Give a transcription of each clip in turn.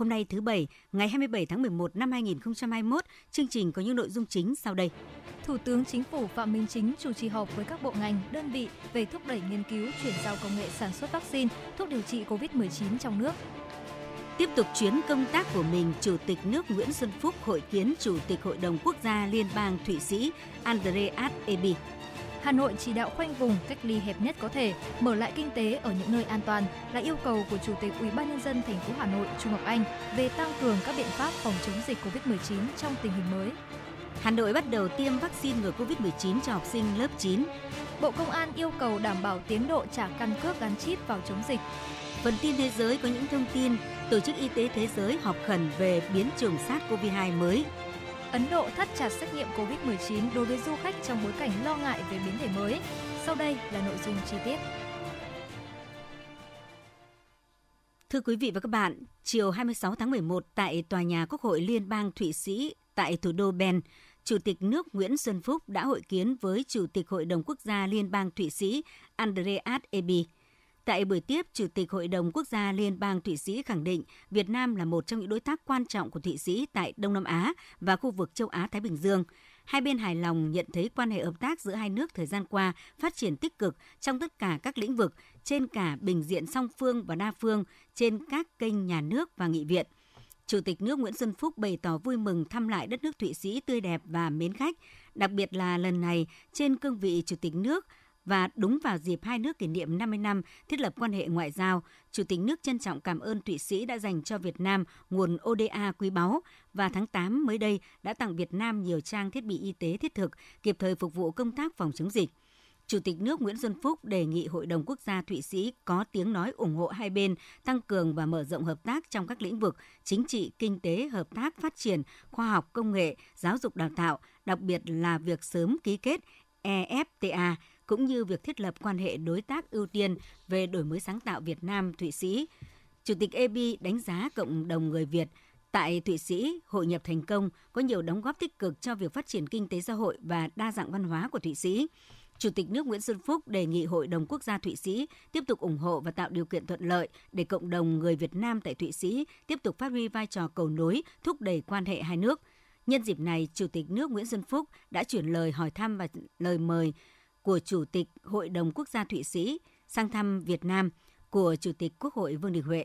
Hôm nay thứ Bảy, ngày 27 tháng 11 năm 2021, chương trình có những nội dung chính sau đây. Thủ tướng Chính phủ Phạm Minh Chính chủ trì họp với các bộ ngành, đơn vị về thúc đẩy nghiên cứu chuyển giao công nghệ sản xuất vaccine, thuốc điều trị COVID-19 trong nước. Tiếp tục chuyến công tác của mình, Chủ tịch nước Nguyễn Xuân Phúc hội kiến Chủ tịch Hội đồng Quốc gia Liên bang Thụy Sĩ Andreas Ebi. Hà Nội chỉ đạo khoanh vùng cách ly hẹp nhất có thể, mở lại kinh tế ở những nơi an toàn là yêu cầu của Chủ tịch Ủy ban nhân dân thành phố Hà Nội Trung Ngọc Anh về tăng cường các biện pháp phòng chống dịch COVID-19 trong tình hình mới. Hà Nội bắt đầu tiêm vaccine ngừa COVID-19 cho học sinh lớp 9. Bộ Công an yêu cầu đảm bảo tiến độ trả căn cước gắn chip vào chống dịch. Phần tin thế giới có những thông tin Tổ chức Y tế Thế giới họp khẩn về biến chủng SARS-CoV-2 mới. Ấn Độ thắt chặt xét nghiệm COVID-19 đối với du khách trong bối cảnh lo ngại về biến thể mới. Sau đây là nội dung chi tiết. Thưa quý vị và các bạn, chiều 26 tháng 11 tại Tòa nhà Quốc hội Liên bang Thụy Sĩ tại thủ đô Bern, Chủ tịch nước Nguyễn Xuân Phúc đã hội kiến với Chủ tịch Hội đồng Quốc gia Liên bang Thụy Sĩ Andreas Ebi. Tại buổi tiếp, Chủ tịch Hội đồng Quốc gia Liên bang Thụy Sĩ khẳng định Việt Nam là một trong những đối tác quan trọng của Thụy Sĩ tại Đông Nam Á và khu vực châu Á-Thái Bình Dương. Hai bên hài lòng nhận thấy quan hệ hợp tác giữa hai nước thời gian qua phát triển tích cực trong tất cả các lĩnh vực, trên cả bình diện song phương và đa phương, trên các kênh nhà nước và nghị viện. Chủ tịch nước Nguyễn Xuân Phúc bày tỏ vui mừng thăm lại đất nước Thụy Sĩ tươi đẹp và mến khách, đặc biệt là lần này trên cương vị Chủ tịch nước – và đúng vào dịp hai nước kỷ niệm 50 năm thiết lập quan hệ ngoại giao, Chủ tịch nước trân trọng cảm ơn Thụy Sĩ đã dành cho Việt Nam nguồn ODA quý báu và tháng 8 mới đây đã tặng Việt Nam nhiều trang thiết bị y tế thiết thực, kịp thời phục vụ công tác phòng chống dịch. Chủ tịch nước Nguyễn Xuân Phúc đề nghị Hội đồng Quốc gia Thụy Sĩ có tiếng nói ủng hộ hai bên tăng cường và mở rộng hợp tác trong các lĩnh vực chính trị, kinh tế, hợp tác phát triển, khoa học, công nghệ, giáo dục đào tạo, đặc biệt là việc sớm ký kết EFTA cũng như việc thiết lập quan hệ đối tác ưu tiên về đổi mới sáng tạo Việt Nam Thụy Sĩ. Chủ tịch EB đánh giá cộng đồng người Việt tại Thụy Sĩ hội nhập thành công có nhiều đóng góp tích cực cho việc phát triển kinh tế xã hội và đa dạng văn hóa của Thụy Sĩ. Chủ tịch nước Nguyễn Xuân Phúc đề nghị Hội đồng Quốc gia Thụy Sĩ tiếp tục ủng hộ và tạo điều kiện thuận lợi để cộng đồng người Việt Nam tại Thụy Sĩ tiếp tục phát huy vai trò cầu nối, thúc đẩy quan hệ hai nước. Nhân dịp này, Chủ tịch nước Nguyễn Xuân Phúc đã chuyển lời hỏi thăm và lời mời của Chủ tịch Hội đồng Quốc gia Thụy Sĩ sang thăm Việt Nam của Chủ tịch Quốc hội Vương Đình Huệ.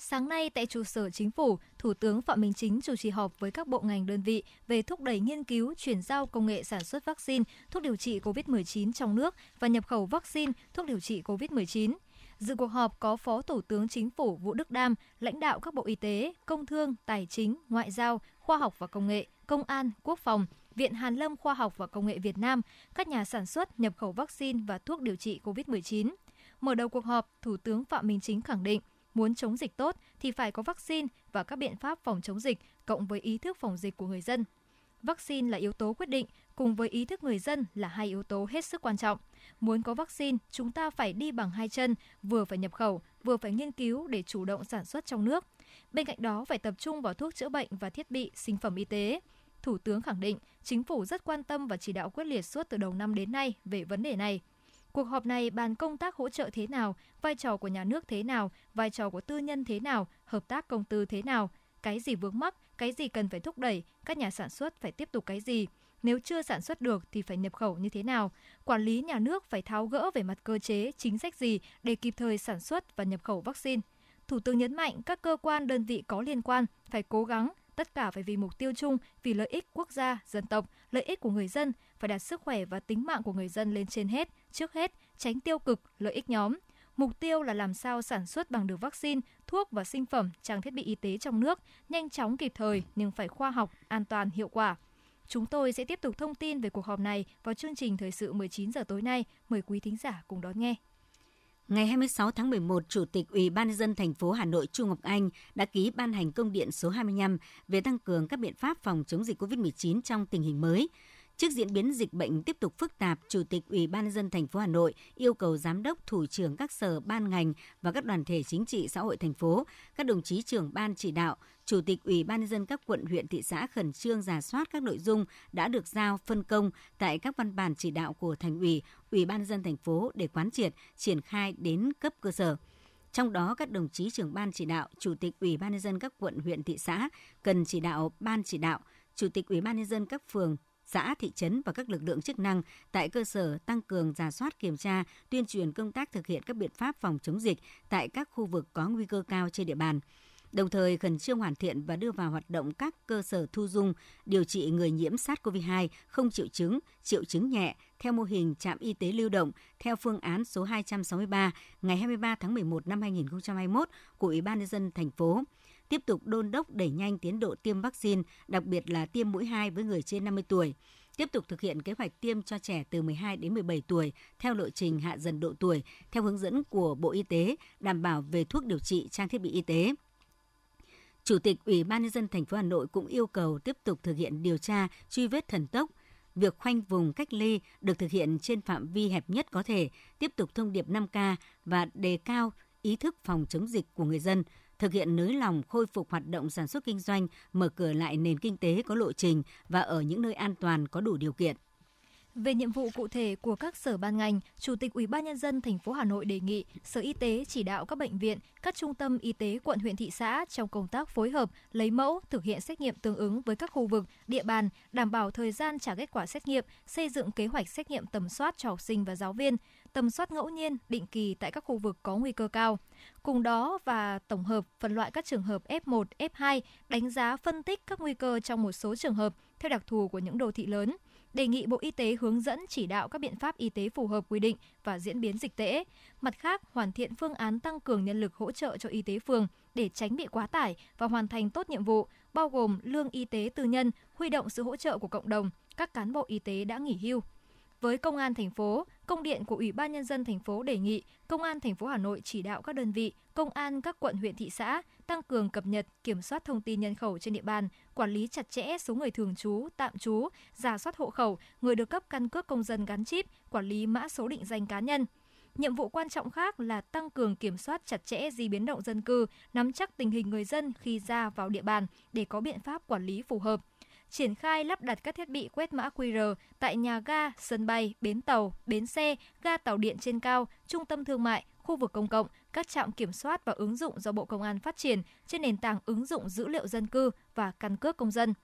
Sáng nay tại trụ sở chính phủ, Thủ tướng Phạm Minh Chính chủ trì họp với các bộ ngành đơn vị về thúc đẩy nghiên cứu, chuyển giao công nghệ sản xuất vaccine, thuốc điều trị COVID-19 trong nước và nhập khẩu vaccine, thuốc điều trị COVID-19. Dự cuộc họp có Phó Thủ tướng Chính phủ Vũ Đức Đam, lãnh đạo các bộ y tế, công thương, tài chính, ngoại giao, khoa học và công nghệ, công an, quốc phòng, Viện Hàn Lâm Khoa học và Công nghệ Việt Nam, các nhà sản xuất, nhập khẩu vaccine và thuốc điều trị COVID-19. Mở đầu cuộc họp, Thủ tướng Phạm Minh Chính khẳng định, muốn chống dịch tốt thì phải có vaccine và các biện pháp phòng chống dịch cộng với ý thức phòng dịch của người dân. Vaccine là yếu tố quyết định, cùng với ý thức người dân là hai yếu tố hết sức quan trọng. Muốn có vaccine, chúng ta phải đi bằng hai chân, vừa phải nhập khẩu, vừa phải nghiên cứu để chủ động sản xuất trong nước. Bên cạnh đó phải tập trung vào thuốc chữa bệnh và thiết bị, sinh phẩm y tế. Thủ tướng khẳng định chính phủ rất quan tâm và chỉ đạo quyết liệt suốt từ đầu năm đến nay về vấn đề này. Cuộc họp này bàn công tác hỗ trợ thế nào, vai trò của nhà nước thế nào, vai trò của tư nhân thế nào, hợp tác công tư thế nào, cái gì vướng mắc, cái gì cần phải thúc đẩy, các nhà sản xuất phải tiếp tục cái gì. Nếu chưa sản xuất được thì phải nhập khẩu như thế nào? Quản lý nhà nước phải tháo gỡ về mặt cơ chế, chính sách gì để kịp thời sản xuất và nhập khẩu vaccine. Thủ tướng nhấn mạnh các cơ quan đơn vị có liên quan phải cố gắng tất cả phải vì mục tiêu chung, vì lợi ích quốc gia, dân tộc, lợi ích của người dân, phải đặt sức khỏe và tính mạng của người dân lên trên hết, trước hết, tránh tiêu cực, lợi ích nhóm. Mục tiêu là làm sao sản xuất bằng được vaccine, thuốc và sinh phẩm, trang thiết bị y tế trong nước, nhanh chóng kịp thời nhưng phải khoa học, an toàn, hiệu quả. Chúng tôi sẽ tiếp tục thông tin về cuộc họp này vào chương trình thời sự 19 giờ tối nay. Mời quý thính giả cùng đón nghe. Ngày 26 tháng 11, Chủ tịch Ủy ban nhân dân thành phố Hà Nội Trung Ngọc Anh đã ký ban hành công điện số 25 về tăng cường các biện pháp phòng chống dịch COVID-19 trong tình hình mới. Trước diễn biến dịch bệnh tiếp tục phức tạp, Chủ tịch Ủy ban nhân dân thành phố Hà Nội yêu cầu giám đốc, thủ trưởng các sở ban ngành và các đoàn thể chính trị xã hội thành phố, các đồng chí trưởng ban chỉ đạo, Chủ tịch Ủy ban nhân dân các quận huyện thị xã khẩn trương giả soát các nội dung đã được giao phân công tại các văn bản chỉ đạo của thành ủy, Ủy ban nhân dân thành phố để quán triệt, triển khai đến cấp cơ sở. Trong đó, các đồng chí trưởng ban chỉ đạo, chủ tịch Ủy ban nhân dân các quận huyện thị xã cần chỉ đạo ban chỉ đạo, chủ tịch Ủy ban nhân dân các phường, xã, thị trấn và các lực lượng chức năng tại cơ sở tăng cường giả soát kiểm tra, tuyên truyền công tác thực hiện các biện pháp phòng chống dịch tại các khu vực có nguy cơ cao trên địa bàn. Đồng thời khẩn trương hoàn thiện và đưa vào hoạt động các cơ sở thu dung điều trị người nhiễm SARS-CoV-2 không triệu chứng, triệu chứng nhẹ theo mô hình trạm y tế lưu động theo phương án số 263 ngày 23 tháng 11 năm 2021 của Ủy ban nhân dân thành phố tiếp tục đôn đốc đẩy nhanh tiến độ tiêm vaccine, đặc biệt là tiêm mũi 2 với người trên 50 tuổi. Tiếp tục thực hiện kế hoạch tiêm cho trẻ từ 12 đến 17 tuổi theo lộ trình hạ dần độ tuổi, theo hướng dẫn của Bộ Y tế, đảm bảo về thuốc điều trị, trang thiết bị y tế. Chủ tịch Ủy ban nhân dân thành phố Hà Nội cũng yêu cầu tiếp tục thực hiện điều tra, truy vết thần tốc, việc khoanh vùng cách ly được thực hiện trên phạm vi hẹp nhất có thể, tiếp tục thông điệp 5K và đề cao ý thức phòng chống dịch của người dân, thực hiện nới lỏng khôi phục hoạt động sản xuất kinh doanh, mở cửa lại nền kinh tế có lộ trình và ở những nơi an toàn có đủ điều kiện. Về nhiệm vụ cụ thể của các sở ban ngành, Chủ tịch Ủy ban nhân dân thành phố Hà Nội đề nghị Sở Y tế chỉ đạo các bệnh viện, các trung tâm y tế quận huyện thị xã trong công tác phối hợp, lấy mẫu, thực hiện xét nghiệm tương ứng với các khu vực, địa bàn, đảm bảo thời gian trả kết quả xét nghiệm, xây dựng kế hoạch xét nghiệm tầm soát cho học sinh và giáo viên, tầm soát ngẫu nhiên, định kỳ tại các khu vực có nguy cơ cao. Cùng đó và tổng hợp phân loại các trường hợp F1, F2, đánh giá phân tích các nguy cơ trong một số trường hợp theo đặc thù của những đô thị lớn – đề nghị Bộ Y tế hướng dẫn chỉ đạo các biện pháp y tế phù hợp quy định và diễn biến dịch tễ. Mặt khác, hoàn thiện phương án tăng cường nhân lực hỗ trợ cho y tế phường để tránh bị quá tải và hoàn thành tốt nhiệm vụ, bao gồm lương y tế tư nhân, huy động sự hỗ trợ của cộng đồng, các cán bộ y tế đã nghỉ hưu. Với công an thành phố, công điện của Ủy ban nhân dân thành phố đề nghị công an thành phố Hà Nội chỉ đạo các đơn vị, công an các quận huyện thị xã tăng cường cập nhật, kiểm soát thông tin nhân khẩu trên địa bàn, quản lý chặt chẽ số người thường trú, tạm trú, giả soát hộ khẩu, người được cấp căn cước công dân gắn chip, quản lý mã số định danh cá nhân. Nhiệm vụ quan trọng khác là tăng cường kiểm soát chặt chẽ di biến động dân cư, nắm chắc tình hình người dân khi ra vào địa bàn để có biện pháp quản lý phù hợp triển khai lắp đặt các thiết bị quét mã QR tại nhà ga, sân bay, bến tàu, bến xe, ga tàu điện trên cao, trung tâm thương mại, khu vực công cộng, các trạm kiểm soát và ứng dụng do Bộ Công an phát triển trên nền tảng ứng dụng dữ liệu dân cư và căn cước công dân.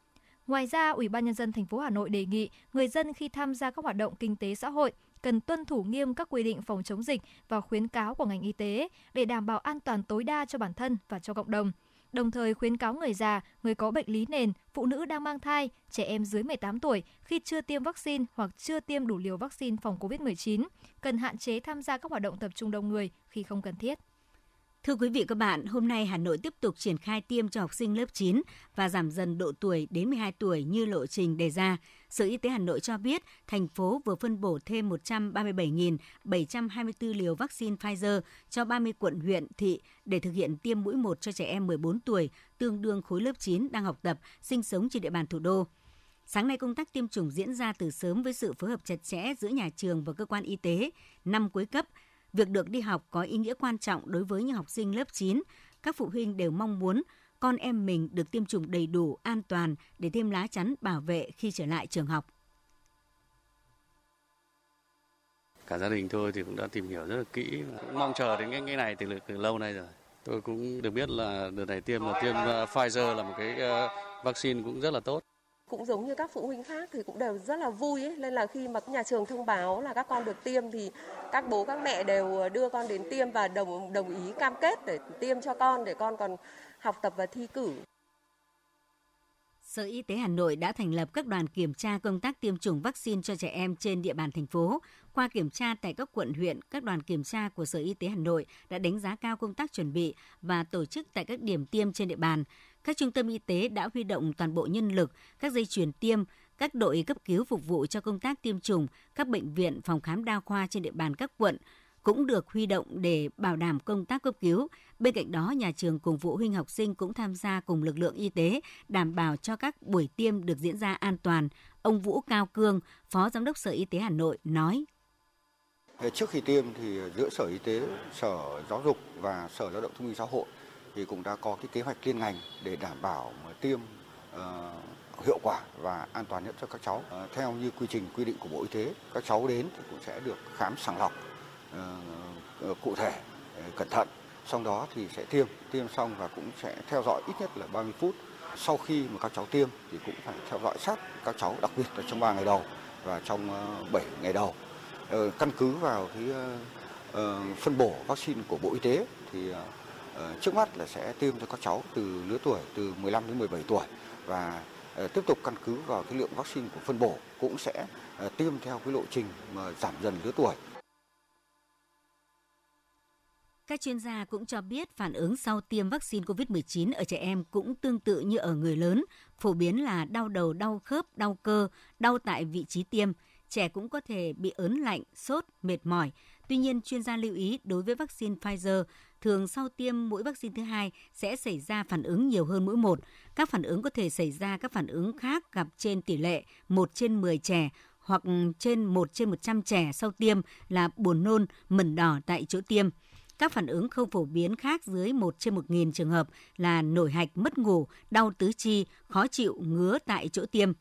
Ngoài ra, Ủy ban nhân dân thành phố Hà Nội đề nghị người dân khi tham gia các hoạt động kinh tế xã hội cần tuân thủ nghiêm các quy định phòng chống dịch và khuyến cáo của ngành y tế để đảm bảo an toàn tối đa cho bản thân và cho cộng đồng đồng thời khuyến cáo người già, người có bệnh lý nền, phụ nữ đang mang thai, trẻ em dưới 18 tuổi khi chưa tiêm vaccine hoặc chưa tiêm đủ liều vaccine phòng COVID-19 cần hạn chế tham gia các hoạt động tập trung đông người khi không cần thiết. Thưa quý vị các bạn, hôm nay Hà Nội tiếp tục triển khai tiêm cho học sinh lớp 9 và giảm dần độ tuổi đến 12 tuổi như lộ trình đề ra. Sở Y tế Hà Nội cho biết, thành phố vừa phân bổ thêm 137.724 liều vaccine Pfizer cho 30 quận huyện, thị để thực hiện tiêm mũi 1 cho trẻ em 14 tuổi, tương đương khối lớp 9 đang học tập, sinh sống trên địa bàn thủ đô. Sáng nay công tác tiêm chủng diễn ra từ sớm với sự phối hợp chặt chẽ giữa nhà trường và cơ quan y tế. Năm cuối cấp, việc được đi học có ý nghĩa quan trọng đối với những học sinh lớp 9. Các phụ huynh đều mong muốn con em mình được tiêm chủng đầy đủ, an toàn để thêm lá chắn bảo vệ khi trở lại trường học. Cả gia đình tôi thì cũng đã tìm hiểu rất là kỹ, cũng mong chờ đến cái ngày này từ, từ lâu nay rồi. Tôi cũng được biết là đợt này tiêm là tiêm uh, Pfizer là một cái uh, vaccine cũng rất là tốt cũng giống như các phụ huynh khác thì cũng đều rất là vui ấy. nên là khi mà nhà trường thông báo là các con được tiêm thì các bố các mẹ đều đưa con đến tiêm và đồng đồng ý cam kết để tiêm cho con để con còn học tập và thi cử. Sở Y tế Hà Nội đã thành lập các đoàn kiểm tra công tác tiêm chủng vaccine cho trẻ em trên địa bàn thành phố. Qua kiểm tra tại các quận huyện, các đoàn kiểm tra của Sở Y tế Hà Nội đã đánh giá cao công tác chuẩn bị và tổ chức tại các điểm tiêm trên địa bàn. Các trung tâm y tế đã huy động toàn bộ nhân lực, các dây chuyền tiêm, các đội cấp cứu phục vụ cho công tác tiêm chủng, các bệnh viện, phòng khám đa khoa trên địa bàn các quận, cũng được huy động để bảo đảm công tác cấp cứu. Bên cạnh đó, nhà trường cùng phụ huynh học sinh cũng tham gia cùng lực lượng y tế đảm bảo cho các buổi tiêm được diễn ra an toàn. Ông Vũ Cao Cương, Phó Giám đốc Sở Y tế Hà Nội nói. Trước khi tiêm thì giữa Sở Y tế, Sở Giáo dục và Sở Lao động Thương binh Xã hội thì cũng đã có cái kế hoạch liên ngành để đảm bảo tiêm uh, hiệu quả và an toàn nhất cho các cháu. Uh, theo như quy trình quy định của Bộ Y tế, các cháu đến thì cũng sẽ được khám sàng lọc Ờ, cụ thể, ờ, cẩn thận. Sau đó thì sẽ tiêm, tiêm xong và cũng sẽ theo dõi ít nhất là 30 phút. Sau khi mà các cháu tiêm thì cũng phải theo dõi sát các cháu, đặc biệt là trong 3 ngày đầu và trong ờ, 7 ngày đầu. Căn cứ vào cái phân bổ vaccine của Bộ Y tế thì trước mắt là sẽ tiêm cho các cháu từ lứa tuổi từ 15 đến 17 tuổi và tiếp tục căn cứ vào cái lượng vaccine của phân bổ cũng sẽ tiêm theo cái lộ trình mà giảm dần lứa tuổi. Các chuyên gia cũng cho biết phản ứng sau tiêm vaccine COVID-19 ở trẻ em cũng tương tự như ở người lớn, phổ biến là đau đầu, đau khớp, đau cơ, đau tại vị trí tiêm. Trẻ cũng có thể bị ớn lạnh, sốt, mệt mỏi. Tuy nhiên, chuyên gia lưu ý đối với vaccine Pfizer, thường sau tiêm mũi vaccine thứ hai sẽ xảy ra phản ứng nhiều hơn mũi một. Các phản ứng có thể xảy ra các phản ứng khác gặp trên tỷ lệ 1 trên 10 trẻ hoặc trên 1 trên 100 trẻ sau tiêm là buồn nôn, mẩn đỏ tại chỗ tiêm. Các phản ứng không phổ biến khác dưới 1 trên 1.000 trường hợp là nổi hạch, mất ngủ, đau tứ chi, khó chịu, ngứa tại chỗ tiêm.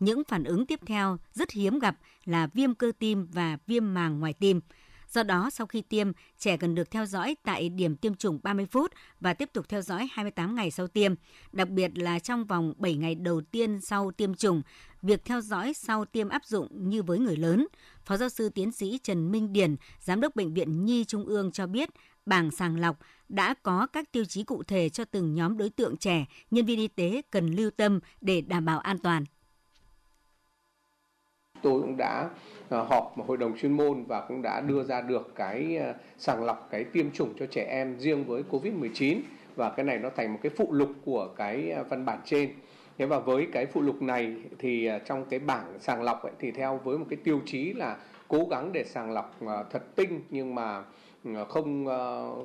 Những phản ứng tiếp theo rất hiếm gặp là viêm cơ tim và viêm màng ngoài tim. Do đó, sau khi tiêm, trẻ cần được theo dõi tại điểm tiêm chủng 30 phút và tiếp tục theo dõi 28 ngày sau tiêm. Đặc biệt là trong vòng 7 ngày đầu tiên sau tiêm chủng, việc theo dõi sau tiêm áp dụng như với người lớn. Phó giáo sư tiến sĩ Trần Minh Điền, Giám đốc Bệnh viện Nhi Trung ương cho biết, bảng sàng lọc đã có các tiêu chí cụ thể cho từng nhóm đối tượng trẻ, nhân viên y tế cần lưu tâm để đảm bảo an toàn. Tôi cũng đã ờ, họp họp hội đồng chuyên môn và cũng đã đưa ra được cái ờ, sàng lọc cái tiêm chủng cho trẻ em riêng với Covid-19 và cái này nó thành một cái phụ lục của cái ờ, văn bản trên. Thế và với cái phụ lục này thì à, trong cái bảng sàng lọc ấy, thì theo với một cái tiêu chí là cố gắng để sàng lọc à, thật tinh nhưng mà à, không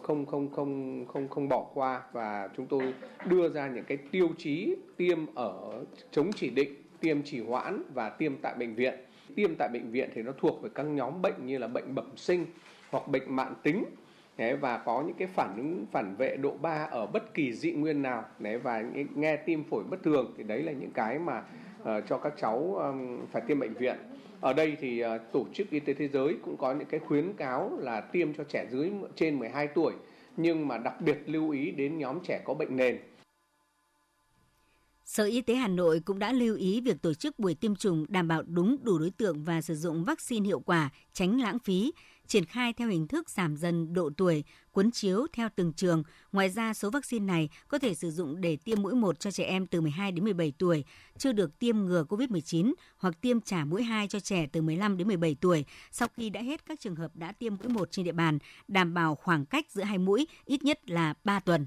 không không không không không bỏ qua. Và chúng tôi đưa ra những cái tiêu chí tiêm ở chống chỉ định, tiêm chỉ hoãn và tiêm tại bệnh viện. Tiêm tại bệnh viện thì nó thuộc về các nhóm bệnh như là bệnh bẩm sinh hoặc bệnh mạng tính. Đấy, và có những cái phản ứng phản vệ độ 3 ở bất kỳ dị nguyên nào đấy và nghe tim phổi bất thường thì đấy là những cái mà uh, cho các cháu um, phải tiêm bệnh viện. Ở đây thì uh, tổ chức y tế thế giới cũng có những cái khuyến cáo là tiêm cho trẻ dưới trên 12 tuổi nhưng mà đặc biệt lưu ý đến nhóm trẻ có bệnh nền. Sở Y tế Hà Nội cũng đã lưu ý việc tổ chức buổi tiêm chủng đảm bảo đúng đủ đối tượng và sử dụng vaccine hiệu quả, tránh lãng phí, triển khai theo hình thức giảm dần độ tuổi, cuốn chiếu theo từng trường. Ngoài ra, số vaccine này có thể sử dụng để tiêm mũi 1 cho trẻ em từ 12 đến 17 tuổi, chưa được tiêm ngừa COVID-19 hoặc tiêm trả mũi 2 cho trẻ từ 15 đến 17 tuổi sau khi đã hết các trường hợp đã tiêm mũi 1 trên địa bàn, đảm bảo khoảng cách giữa hai mũi ít nhất là 3 tuần.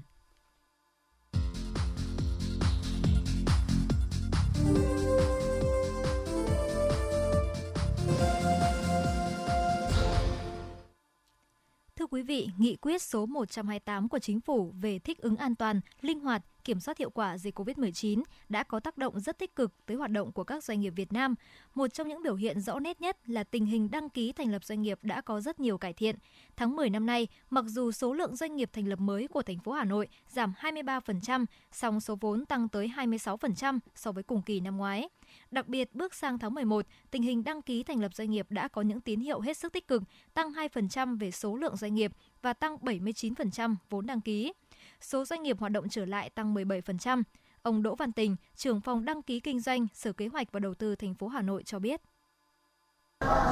Quý vị, nghị quyết số 128 của Chính phủ về thích ứng an toàn, linh hoạt, kiểm soát hiệu quả dịch COVID-19 đã có tác động rất tích cực tới hoạt động của các doanh nghiệp Việt Nam. Một trong những biểu hiện rõ nét nhất là tình hình đăng ký thành lập doanh nghiệp đã có rất nhiều cải thiện. Tháng 10 năm nay, mặc dù số lượng doanh nghiệp thành lập mới của thành phố Hà Nội giảm 23%, song số vốn tăng tới 26% so với cùng kỳ năm ngoái. Đặc biệt, bước sang tháng 11, tình hình đăng ký thành lập doanh nghiệp đã có những tín hiệu hết sức tích cực, tăng 2% về số lượng doanh nghiệp và tăng 79% vốn đăng ký. Số doanh nghiệp hoạt động trở lại tăng 17%. Ông Đỗ Văn Tình, trưởng phòng đăng ký kinh doanh, Sở Kế hoạch và Đầu tư thành phố Hà Nội cho biết.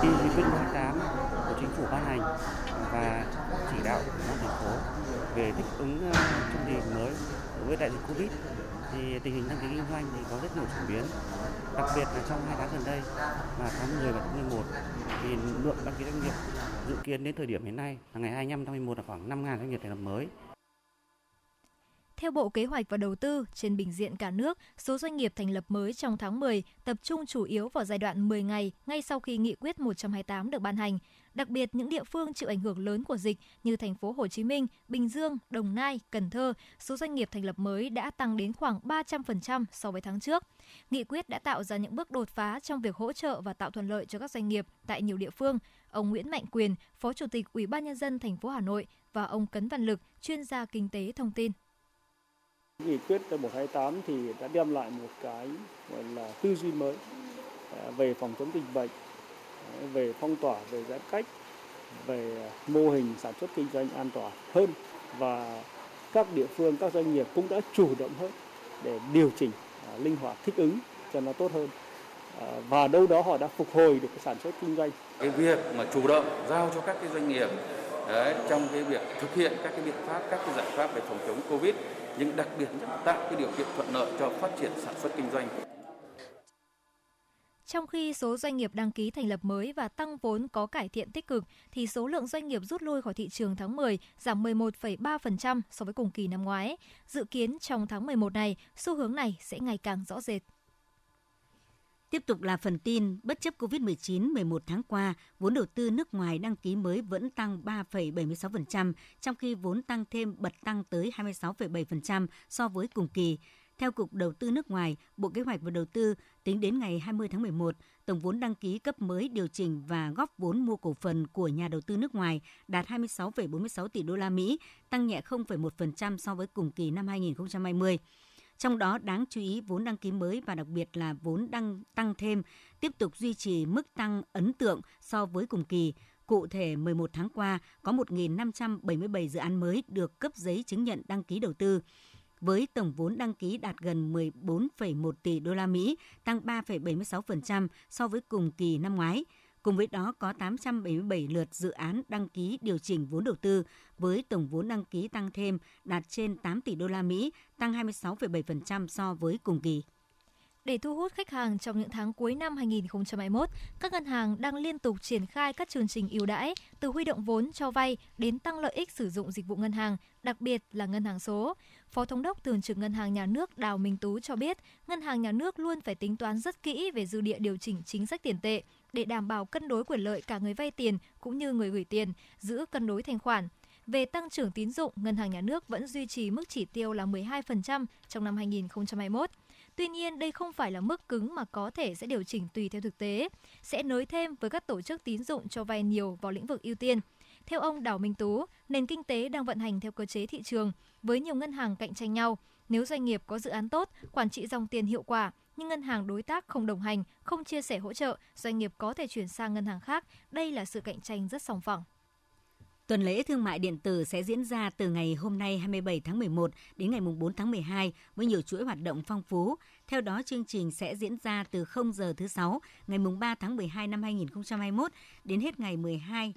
Khi nghị quyết 28 của chính phủ ban hành và chỉ đạo của thành phố về thích ứng chương trong tình hình mới với đại dịch Covid thì tình hình đăng ký kinh doanh thì có rất nhiều chuyển biến đặc biệt là trong hai tháng gần đây là tháng 10 và tháng 11 thì lượng đăng ký doanh nghiệp dự kiến đến thời điểm hiện nay là ngày 25 tháng 11 là khoảng 5.000 doanh nghiệp thành lập mới theo Bộ Kế hoạch và Đầu tư, trên bình diện cả nước, số doanh nghiệp thành lập mới trong tháng 10 tập trung chủ yếu vào giai đoạn 10 ngày ngay sau khi nghị quyết 128 được ban hành. Đặc biệt những địa phương chịu ảnh hưởng lớn của dịch như thành phố Hồ Chí Minh, Bình Dương, Đồng Nai, Cần Thơ, số doanh nghiệp thành lập mới đã tăng đến khoảng 300% so với tháng trước. Nghị quyết đã tạo ra những bước đột phá trong việc hỗ trợ và tạo thuận lợi cho các doanh nghiệp tại nhiều địa phương. Ông Nguyễn Mạnh Quyền, Phó Chủ tịch Ủy ban nhân dân thành phố Hà Nội và ông Cấn Văn Lực, chuyên gia kinh tế thông tin. Nghị quyết 128 thì đã đem lại một cái gọi là tư duy mới à, về phòng chống dịch bệnh, à, về phong tỏa, về giãn cách, về mô hình sản xuất kinh doanh an toàn hơn và các địa phương, các doanh nghiệp cũng đã chủ động hơn để điều chỉnh à, linh hoạt thích ứng cho nó tốt hơn và đâu đó họ đã phục hồi được cái sản xuất kinh doanh. Cái việc mà chủ động giao cho các cái doanh nghiệp đấy, trong cái việc thực hiện các cái biện pháp, các cái giải pháp về phòng chống Covid nhưng đặc biệt nhất tạo cái điều kiện thuận lợi cho phát triển sản xuất kinh doanh. Trong khi số doanh nghiệp đăng ký thành lập mới và tăng vốn có cải thiện tích cực, thì số lượng doanh nghiệp rút lui khỏi thị trường tháng 10 giảm 11,3% so với cùng kỳ năm ngoái. Dự kiến trong tháng 11 này, xu hướng này sẽ ngày càng rõ rệt. Tiếp tục là phần tin, bất chấp COVID-19 11 tháng qua, vốn đầu tư nước ngoài đăng ký mới vẫn tăng 3,76%, trong khi vốn tăng thêm bật tăng tới 26,7% so với cùng kỳ. Theo Cục Đầu tư nước ngoài, Bộ Kế hoạch và Đầu tư, tính đến ngày 20 tháng 11, tổng vốn đăng ký cấp mới điều chỉnh và góp vốn mua cổ phần của nhà đầu tư nước ngoài đạt 26,46 tỷ đô la Mỹ, tăng nhẹ 0,1% so với cùng kỳ năm 2020. Trong đó đáng chú ý vốn đăng ký mới và đặc biệt là vốn đăng tăng thêm tiếp tục duy trì mức tăng ấn tượng so với cùng kỳ. Cụ thể, 11 tháng qua, có 1.577 dự án mới được cấp giấy chứng nhận đăng ký đầu tư với tổng vốn đăng ký đạt gần 14,1 tỷ đô la Mỹ, tăng 3,76% so với cùng kỳ năm ngoái. Cùng với đó có 877 lượt dự án đăng ký điều chỉnh vốn đầu tư với tổng vốn đăng ký tăng thêm đạt trên 8 tỷ đô la Mỹ, tăng 26,7% so với cùng kỳ. Để thu hút khách hàng trong những tháng cuối năm 2021, các ngân hàng đang liên tục triển khai các chương trình ưu đãi từ huy động vốn cho vay đến tăng lợi ích sử dụng dịch vụ ngân hàng, đặc biệt là ngân hàng số. Phó Thống đốc Thường trực Ngân hàng Nhà nước Đào Minh Tú cho biết, Ngân hàng Nhà nước luôn phải tính toán rất kỹ về dư địa điều chỉnh chính sách tiền tệ để đảm bảo cân đối quyền lợi cả người vay tiền cũng như người gửi tiền, giữ cân đối thanh khoản. Về tăng trưởng tín dụng, Ngân hàng Nhà nước vẫn duy trì mức chỉ tiêu là 12% trong năm 2021. Tuy nhiên, đây không phải là mức cứng mà có thể sẽ điều chỉnh tùy theo thực tế, sẽ nới thêm với các tổ chức tín dụng cho vay nhiều vào lĩnh vực ưu tiên. Theo ông Đào Minh Tú, nền kinh tế đang vận hành theo cơ chế thị trường với nhiều ngân hàng cạnh tranh nhau. Nếu doanh nghiệp có dự án tốt, quản trị dòng tiền hiệu quả, nhưng ngân hàng đối tác không đồng hành, không chia sẻ hỗ trợ, doanh nghiệp có thể chuyển sang ngân hàng khác. Đây là sự cạnh tranh rất sòng phẳng. Tuần lễ thương mại điện tử sẽ diễn ra từ ngày hôm nay 27 tháng 11 đến ngày 4 tháng 12 với nhiều chuỗi hoạt động phong phú. Theo đó, chương trình sẽ diễn ra từ 0 giờ thứ Sáu, ngày 3 tháng 12 năm 2021 đến hết ngày 12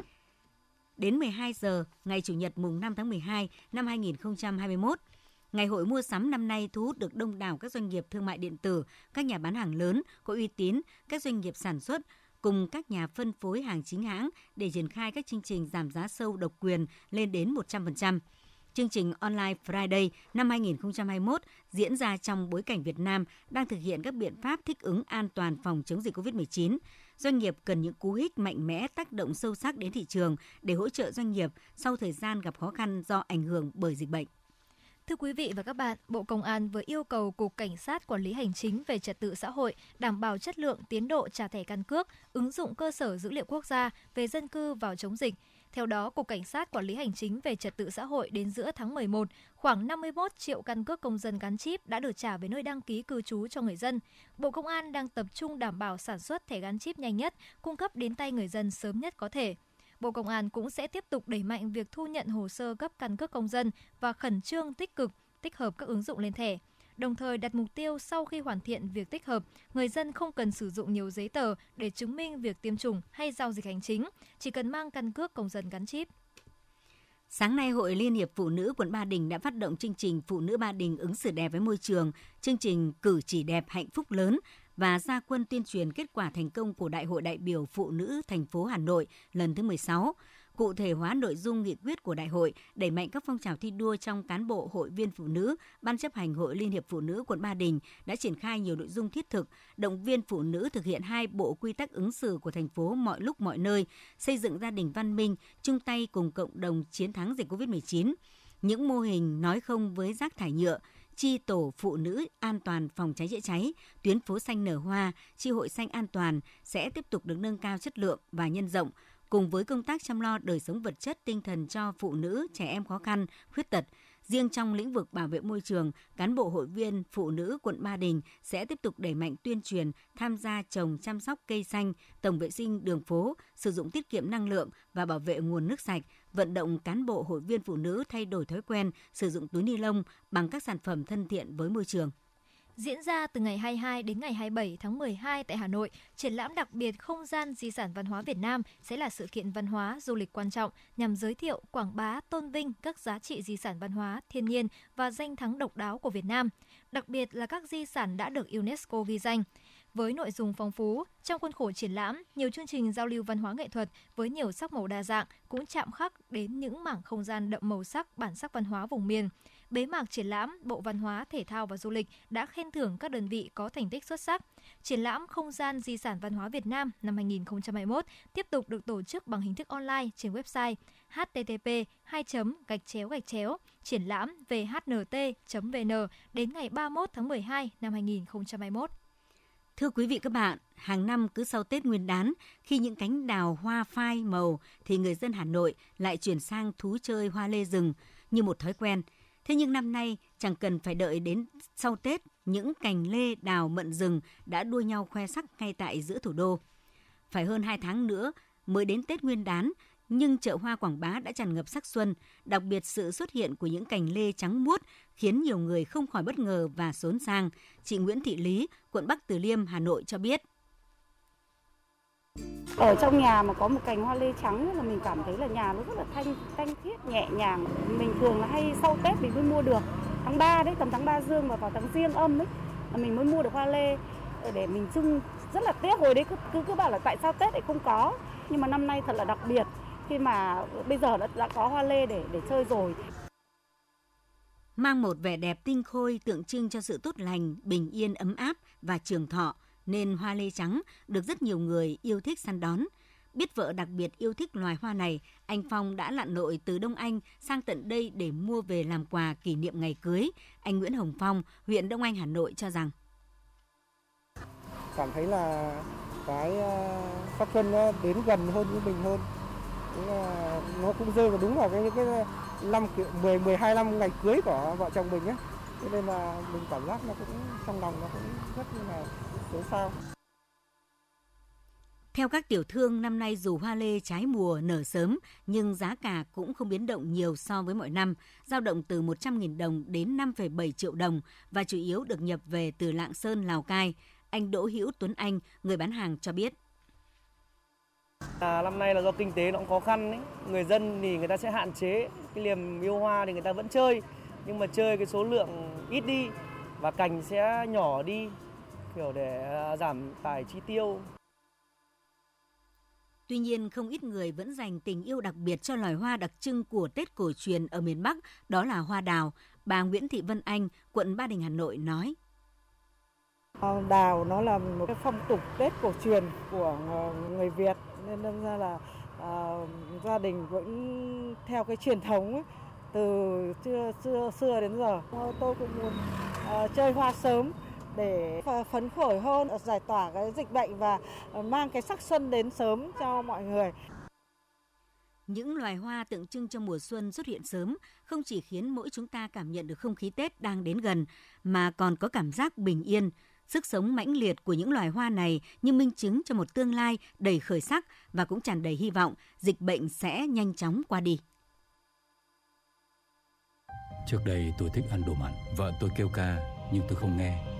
đến 12 giờ ngày Chủ nhật mùng 5 tháng 12 năm 2021. Ngày hội mua sắm năm nay thu hút được đông đảo các doanh nghiệp thương mại điện tử, các nhà bán hàng lớn có uy tín, các doanh nghiệp sản xuất cùng các nhà phân phối hàng chính hãng để triển khai các chương trình giảm giá sâu độc quyền lên đến 100%. Chương trình Online Friday năm 2021 diễn ra trong bối cảnh Việt Nam đang thực hiện các biện pháp thích ứng an toàn phòng chống dịch COVID-19. Doanh nghiệp cần những cú hích mạnh mẽ tác động sâu sắc đến thị trường để hỗ trợ doanh nghiệp sau thời gian gặp khó khăn do ảnh hưởng bởi dịch bệnh. Thưa quý vị và các bạn, Bộ Công an vừa yêu cầu Cục Cảnh sát Quản lý Hành chính về Trật tự xã hội đảm bảo chất lượng tiến độ trả thẻ căn cước, ứng dụng cơ sở dữ liệu quốc gia về dân cư vào chống dịch. Theo đó, Cục Cảnh sát Quản lý Hành chính về Trật tự xã hội đến giữa tháng 11, khoảng 51 triệu căn cước công dân gắn chip đã được trả về nơi đăng ký cư trú cho người dân. Bộ Công an đang tập trung đảm bảo sản xuất thẻ gắn chip nhanh nhất, cung cấp đến tay người dân sớm nhất có thể. Bộ Công an cũng sẽ tiếp tục đẩy mạnh việc thu nhận hồ sơ cấp căn cước công dân và khẩn trương tích cực tích hợp các ứng dụng lên thẻ. Đồng thời đặt mục tiêu sau khi hoàn thiện việc tích hợp, người dân không cần sử dụng nhiều giấy tờ để chứng minh việc tiêm chủng hay giao dịch hành chính, chỉ cần mang căn cước công dân gắn chip. Sáng nay, Hội Liên hiệp Phụ nữ quận Ba Đình đã phát động chương trình Phụ nữ Ba Đình ứng xử đẹp với môi trường, chương trình Cử chỉ đẹp hạnh phúc lớn và gia quân tuyên truyền kết quả thành công của Đại hội đại biểu Phụ nữ thành phố Hà Nội lần thứ 16. cụ thể hóa nội dung nghị quyết của đại hội, đẩy mạnh các phong trào thi đua trong cán bộ hội viên phụ nữ, Ban chấp hành Hội Liên hiệp Phụ nữ quận Ba Đình đã triển khai nhiều nội dung thiết thực, động viên phụ nữ thực hiện hai bộ quy tắc ứng xử của thành phố mọi lúc mọi nơi, xây dựng gia đình văn minh, chung tay cùng cộng đồng chiến thắng dịch COVID-19. Những mô hình nói không với rác thải nhựa, chi tổ phụ nữ an toàn phòng cháy chữa cháy, tuyến phố xanh nở hoa, chi hội xanh an toàn sẽ tiếp tục được nâng cao chất lượng và nhân rộng, cùng với công tác chăm lo đời sống vật chất tinh thần cho phụ nữ, trẻ em khó khăn, khuyết tật. Riêng trong lĩnh vực bảo vệ môi trường, cán bộ hội viên phụ nữ quận Ba Đình sẽ tiếp tục đẩy mạnh tuyên truyền, tham gia trồng chăm sóc cây xanh, tổng vệ sinh đường phố, sử dụng tiết kiệm năng lượng và bảo vệ nguồn nước sạch, vận động cán bộ hội viên phụ nữ thay đổi thói quen sử dụng túi ni lông bằng các sản phẩm thân thiện với môi trường. Diễn ra từ ngày 22 đến ngày 27 tháng 12 tại Hà Nội, triển lãm đặc biệt Không gian di sản văn hóa Việt Nam sẽ là sự kiện văn hóa du lịch quan trọng nhằm giới thiệu, quảng bá, tôn vinh các giá trị di sản văn hóa, thiên nhiên và danh thắng độc đáo của Việt Nam, đặc biệt là các di sản đã được UNESCO ghi danh. Với nội dung phong phú, trong khuôn khổ triển lãm, nhiều chương trình giao lưu văn hóa nghệ thuật với nhiều sắc màu đa dạng cũng chạm khắc đến những mảng không gian đậm màu sắc bản sắc văn hóa vùng miền. Bế mạc triển lãm, Bộ Văn hóa, Thể thao và Du lịch đã khen thưởng các đơn vị có thành tích xuất sắc. Triển lãm Không gian di sản văn hóa Việt Nam năm 2021 tiếp tục được tổ chức bằng hình thức online trên website http 2 gạch chéo gạch chéo triển lãm vhnt.vn đến ngày 31 tháng 12 năm 2021. Thưa quý vị các bạn, hàng năm cứ sau Tết Nguyên đán, khi những cánh đào hoa phai màu thì người dân Hà Nội lại chuyển sang thú chơi hoa lê rừng như một thói quen. Thế nhưng năm nay chẳng cần phải đợi đến sau Tết, những cành lê đào mận rừng đã đua nhau khoe sắc ngay tại giữa thủ đô. Phải hơn 2 tháng nữa mới đến Tết Nguyên đán, nhưng chợ hoa Quảng Bá đã tràn ngập sắc xuân, đặc biệt sự xuất hiện của những cành lê trắng muốt khiến nhiều người không khỏi bất ngờ và xốn sang. Chị Nguyễn Thị Lý, quận Bắc Từ Liêm, Hà Nội cho biết. Ở trong nhà mà có một cành hoa lê trắng là mình cảm thấy là nhà nó rất là thanh thanh thiết nhẹ nhàng. Mình thường là hay sau Tết mình mới mua được. Tháng 3 đấy, tầm tháng 3 dương và vào tháng riêng âm ấy là mình mới mua được hoa lê ờ, để mình trưng rất là tiếc hồi đấy cứ cứ cứ bảo là tại sao Tết lại không có. Nhưng mà năm nay thật là đặc biệt khi mà bây giờ đã, đã có hoa lê để để chơi rồi. Mang một vẻ đẹp tinh khôi tượng trưng cho sự tốt lành, bình yên, ấm áp và trường thọ, nên hoa lê trắng được rất nhiều người yêu thích săn đón. Biết vợ đặc biệt yêu thích loài hoa này, anh Phong đã lặn lội từ Đông Anh sang tận đây để mua về làm quà kỷ niệm ngày cưới. Anh Nguyễn Hồng Phong, huyện Đông Anh, Hà Nội cho rằng cảm thấy là cái ờ, sắc xuân đến gần hơn với mình hơn là nó cũng rơi vào đúng vào cái cái năm 10 12 năm ngày cưới của vợ chồng mình nhé. Cho nên là mình cảm giác nó cũng trong lòng nó cũng rất là xấu sao. Theo các tiểu thương, năm nay dù hoa lê trái mùa nở sớm, nhưng giá cả cũng không biến động nhiều so với mọi năm, giao động từ 100.000 đồng đến 5,7 triệu đồng và chủ yếu được nhập về từ Lạng Sơn, Lào Cai. Anh Đỗ Hữu Tuấn Anh, người bán hàng cho biết. À, năm nay là do kinh tế nó cũng khó khăn ấy. Người dân thì người ta sẽ hạn chế cái niềm yêu hoa thì người ta vẫn chơi nhưng mà chơi cái số lượng ít đi và cành sẽ nhỏ đi kiểu để à, giảm tải chi tiêu. Tuy nhiên, không ít người vẫn dành tình yêu đặc biệt cho loài hoa đặc trưng của Tết cổ truyền ở miền Bắc, đó là hoa đào. Bà Nguyễn Thị Vân Anh, quận Ba Đình, Hà Nội nói. Đào nó là một cái phong tục Tết cổ truyền của ờ, người Việt nên đâm ra là à, gia đình vẫn theo cái truyền thống ấy, từ xưa xưa xưa đến giờ tôi cũng muốn à, chơi hoa sớm để phấn khởi hơn giải tỏa cái dịch bệnh và mang cái sắc xuân đến sớm cho mọi người. Những loài hoa tượng trưng cho mùa xuân xuất hiện sớm không chỉ khiến mỗi chúng ta cảm nhận được không khí Tết đang đến gần mà còn có cảm giác bình yên, Sức sống mãnh liệt của những loài hoa này như minh chứng cho một tương lai đầy khởi sắc và cũng tràn đầy hy vọng dịch bệnh sẽ nhanh chóng qua đi. Trước đây tôi thích ăn đồ mặn, vợ tôi kêu ca nhưng tôi không nghe.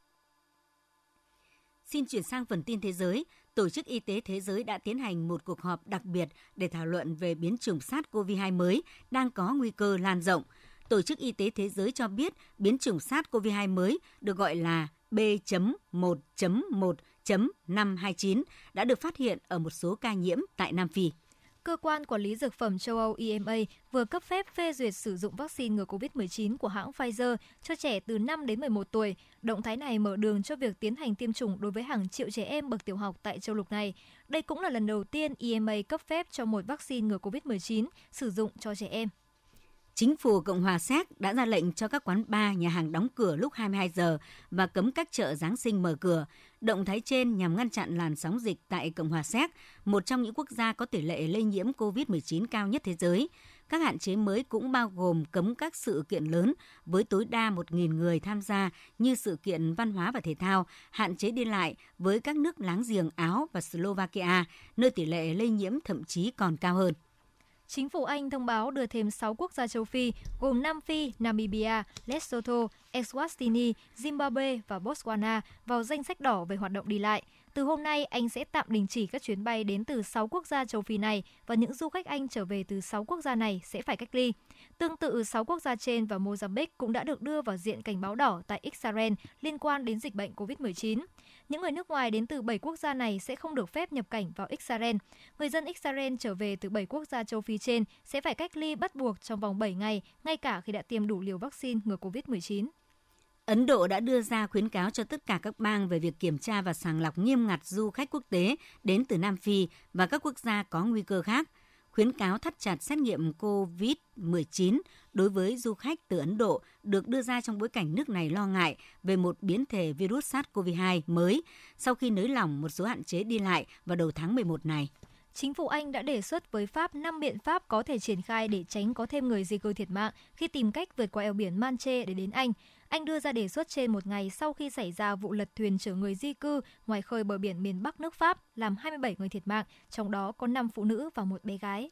Xin chuyển sang phần tin thế giới. Tổ chức Y tế Thế giới đã tiến hành một cuộc họp đặc biệt để thảo luận về biến chủng SARS-CoV-2 mới đang có nguy cơ lan rộng. Tổ chức Y tế Thế giới cho biết biến chủng SARS-CoV-2 mới được gọi là B.1.1.529 đã được phát hiện ở một số ca nhiễm tại Nam Phi. Cơ quan Quản lý Dược phẩm châu Âu EMA vừa cấp phép phê duyệt sử dụng vaccine ngừa COVID-19 của hãng Pfizer cho trẻ từ 5 đến 11 tuổi. Động thái này mở đường cho việc tiến hành tiêm chủng đối với hàng triệu trẻ em bậc tiểu học tại châu lục này. Đây cũng là lần đầu tiên EMA cấp phép cho một vaccine ngừa COVID-19 sử dụng cho trẻ em. Chính phủ Cộng hòa Séc đã ra lệnh cho các quán bar, nhà hàng đóng cửa lúc 22 giờ và cấm các chợ Giáng sinh mở cửa. Động thái trên nhằm ngăn chặn làn sóng dịch tại Cộng hòa Séc, một trong những quốc gia có tỷ lệ lây nhiễm COVID-19 cao nhất thế giới. Các hạn chế mới cũng bao gồm cấm các sự kiện lớn với tối đa 1.000 người tham gia như sự kiện văn hóa và thể thao, hạn chế đi lại với các nước láng giềng Áo và Slovakia, nơi tỷ lệ lây nhiễm thậm chí còn cao hơn. Chính phủ Anh thông báo đưa thêm 6 quốc gia châu Phi gồm Nam Phi, Namibia, Lesotho, Eswatini, Zimbabwe và Botswana vào danh sách đỏ về hoạt động đi lại. Từ hôm nay, Anh sẽ tạm đình chỉ các chuyến bay đến từ 6 quốc gia châu Phi này và những du khách Anh trở về từ 6 quốc gia này sẽ phải cách ly. Tương tự, 6 quốc gia trên và Mozambique cũng đã được đưa vào diện cảnh báo đỏ tại Israel liên quan đến dịch bệnh COVID-19. Những người nước ngoài đến từ 7 quốc gia này sẽ không được phép nhập cảnh vào Israel. Người dân Israel trở về từ 7 quốc gia châu Phi trên sẽ phải cách ly bắt buộc trong vòng 7 ngày, ngay cả khi đã tiêm đủ liều vaccine ngừa COVID-19. Ấn Độ đã đưa ra khuyến cáo cho tất cả các bang về việc kiểm tra và sàng lọc nghiêm ngặt du khách quốc tế đến từ Nam Phi và các quốc gia có nguy cơ khác. Khuyến cáo thắt chặt xét nghiệm COVID-19 đối với du khách từ Ấn Độ được đưa ra trong bối cảnh nước này lo ngại về một biến thể virus SARS-CoV-2 mới sau khi nới lỏng một số hạn chế đi lại vào đầu tháng 11 này. Chính phủ Anh đã đề xuất với Pháp 5 biện pháp có thể triển khai để tránh có thêm người di cư thiệt mạng khi tìm cách vượt qua eo biển Manche để đến Anh. Anh đưa ra đề xuất trên một ngày sau khi xảy ra vụ lật thuyền chở người di cư ngoài khơi bờ biển miền Bắc nước Pháp, làm 27 người thiệt mạng, trong đó có 5 phụ nữ và một bé gái.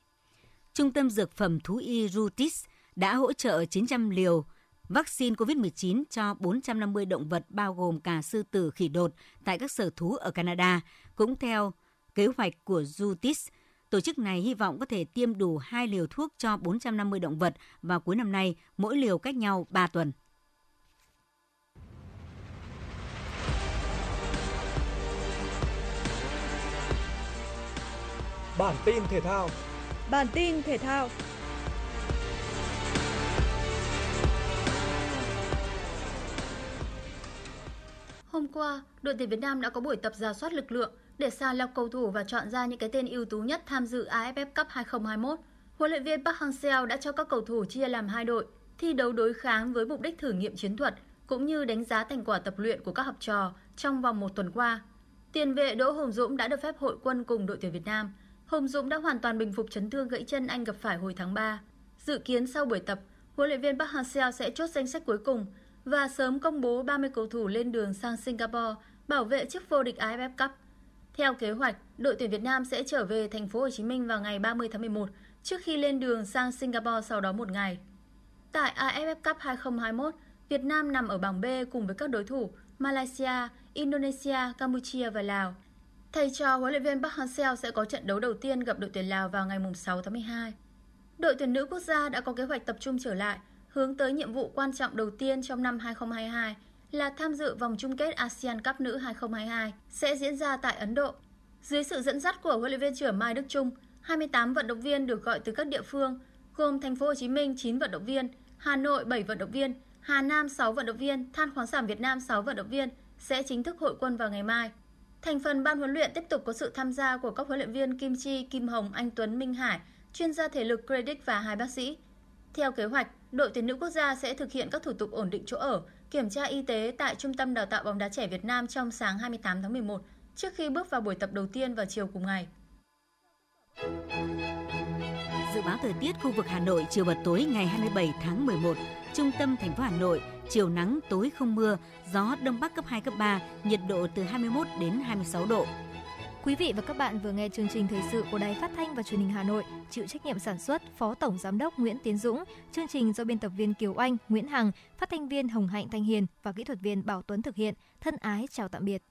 Trung tâm Dược phẩm Thú y Rutis đã hỗ trợ 900 liều vaccine COVID-19 cho 450 động vật bao gồm cả sư tử khỉ đột tại các sở thú ở Canada. Cũng theo kế hoạch của Rutis, tổ chức này hy vọng có thể tiêm đủ 2 liều thuốc cho 450 động vật vào cuối năm nay, mỗi liều cách nhau 3 tuần. Bản tin thể thao Bản tin thể thao Hôm qua, đội tuyển Việt Nam đã có buổi tập giả soát lực lượng để sàng lọc cầu thủ và chọn ra những cái tên ưu tú nhất tham dự AFF Cup 2021. Huấn luyện viên Park Hang-seo đã cho các cầu thủ chia làm hai đội, thi đấu đối kháng với mục đích thử nghiệm chiến thuật cũng như đánh giá thành quả tập luyện của các học trò trong vòng một tuần qua. Tiền vệ Đỗ Hùng Dũng đã được phép hội quân cùng đội tuyển Việt Nam. Hùng Dũng đã hoàn toàn bình phục chấn thương gãy chân anh gặp phải hồi tháng 3. Dự kiến sau buổi tập, huấn luyện viên Park Hang-seo sẽ chốt danh sách cuối cùng và sớm công bố 30 cầu thủ lên đường sang Singapore bảo vệ chức vô địch AFF Cup. Theo kế hoạch, đội tuyển Việt Nam sẽ trở về thành phố Hồ Chí Minh vào ngày 30 tháng 11 trước khi lên đường sang Singapore sau đó một ngày. Tại AFF Cup 2021, Việt Nam nằm ở bảng B cùng với các đối thủ Malaysia, Indonesia, Campuchia và Lào. Thầy trò huấn luyện viên Park Hang-seo sẽ có trận đấu đầu tiên gặp đội tuyển Lào vào ngày 6 tháng 12. Đội tuyển nữ quốc gia đã có kế hoạch tập trung trở lại, hướng tới nhiệm vụ quan trọng đầu tiên trong năm 2022 là tham dự vòng chung kết ASEAN Cup nữ 2022 sẽ diễn ra tại Ấn Độ. Dưới sự dẫn dắt của huấn luyện viên trưởng Mai Đức Chung, 28 vận động viên được gọi từ các địa phương, gồm thành phố Hồ Chí Minh 9 vận động viên, Hà Nội 7 vận động viên, Hà Nam 6 vận động viên, Than khoáng sản Việt Nam 6 vận động viên sẽ chính thức hội quân vào ngày mai. Thành phần ban huấn luyện tiếp tục có sự tham gia của các huấn luyện viên Kim Chi, Kim Hồng, Anh Tuấn, Minh Hải, chuyên gia thể lực Credit và hai bác sĩ. Theo kế hoạch, đội tuyển nữ quốc gia sẽ thực hiện các thủ tục ổn định chỗ ở, kiểm tra y tế tại Trung tâm Đào tạo bóng đá trẻ Việt Nam trong sáng 28 tháng 11 trước khi bước vào buổi tập đầu tiên vào chiều cùng ngày. Dự báo thời tiết khu vực Hà Nội chiều và tối ngày 27 tháng 11, trung tâm thành phố Hà Nội, chiều nắng tối không mưa, gió đông bắc cấp 2 cấp 3, nhiệt độ từ 21 đến 26 độ. Quý vị và các bạn vừa nghe chương trình thời sự của Đài Phát thanh và Truyền hình Hà Nội, chịu trách nhiệm sản xuất Phó Tổng giám đốc Nguyễn Tiến Dũng, chương trình do biên tập viên Kiều Anh, Nguyễn Hằng, phát thanh viên Hồng Hạnh Thanh Hiền và kỹ thuật viên Bảo Tuấn thực hiện. Thân ái chào tạm biệt.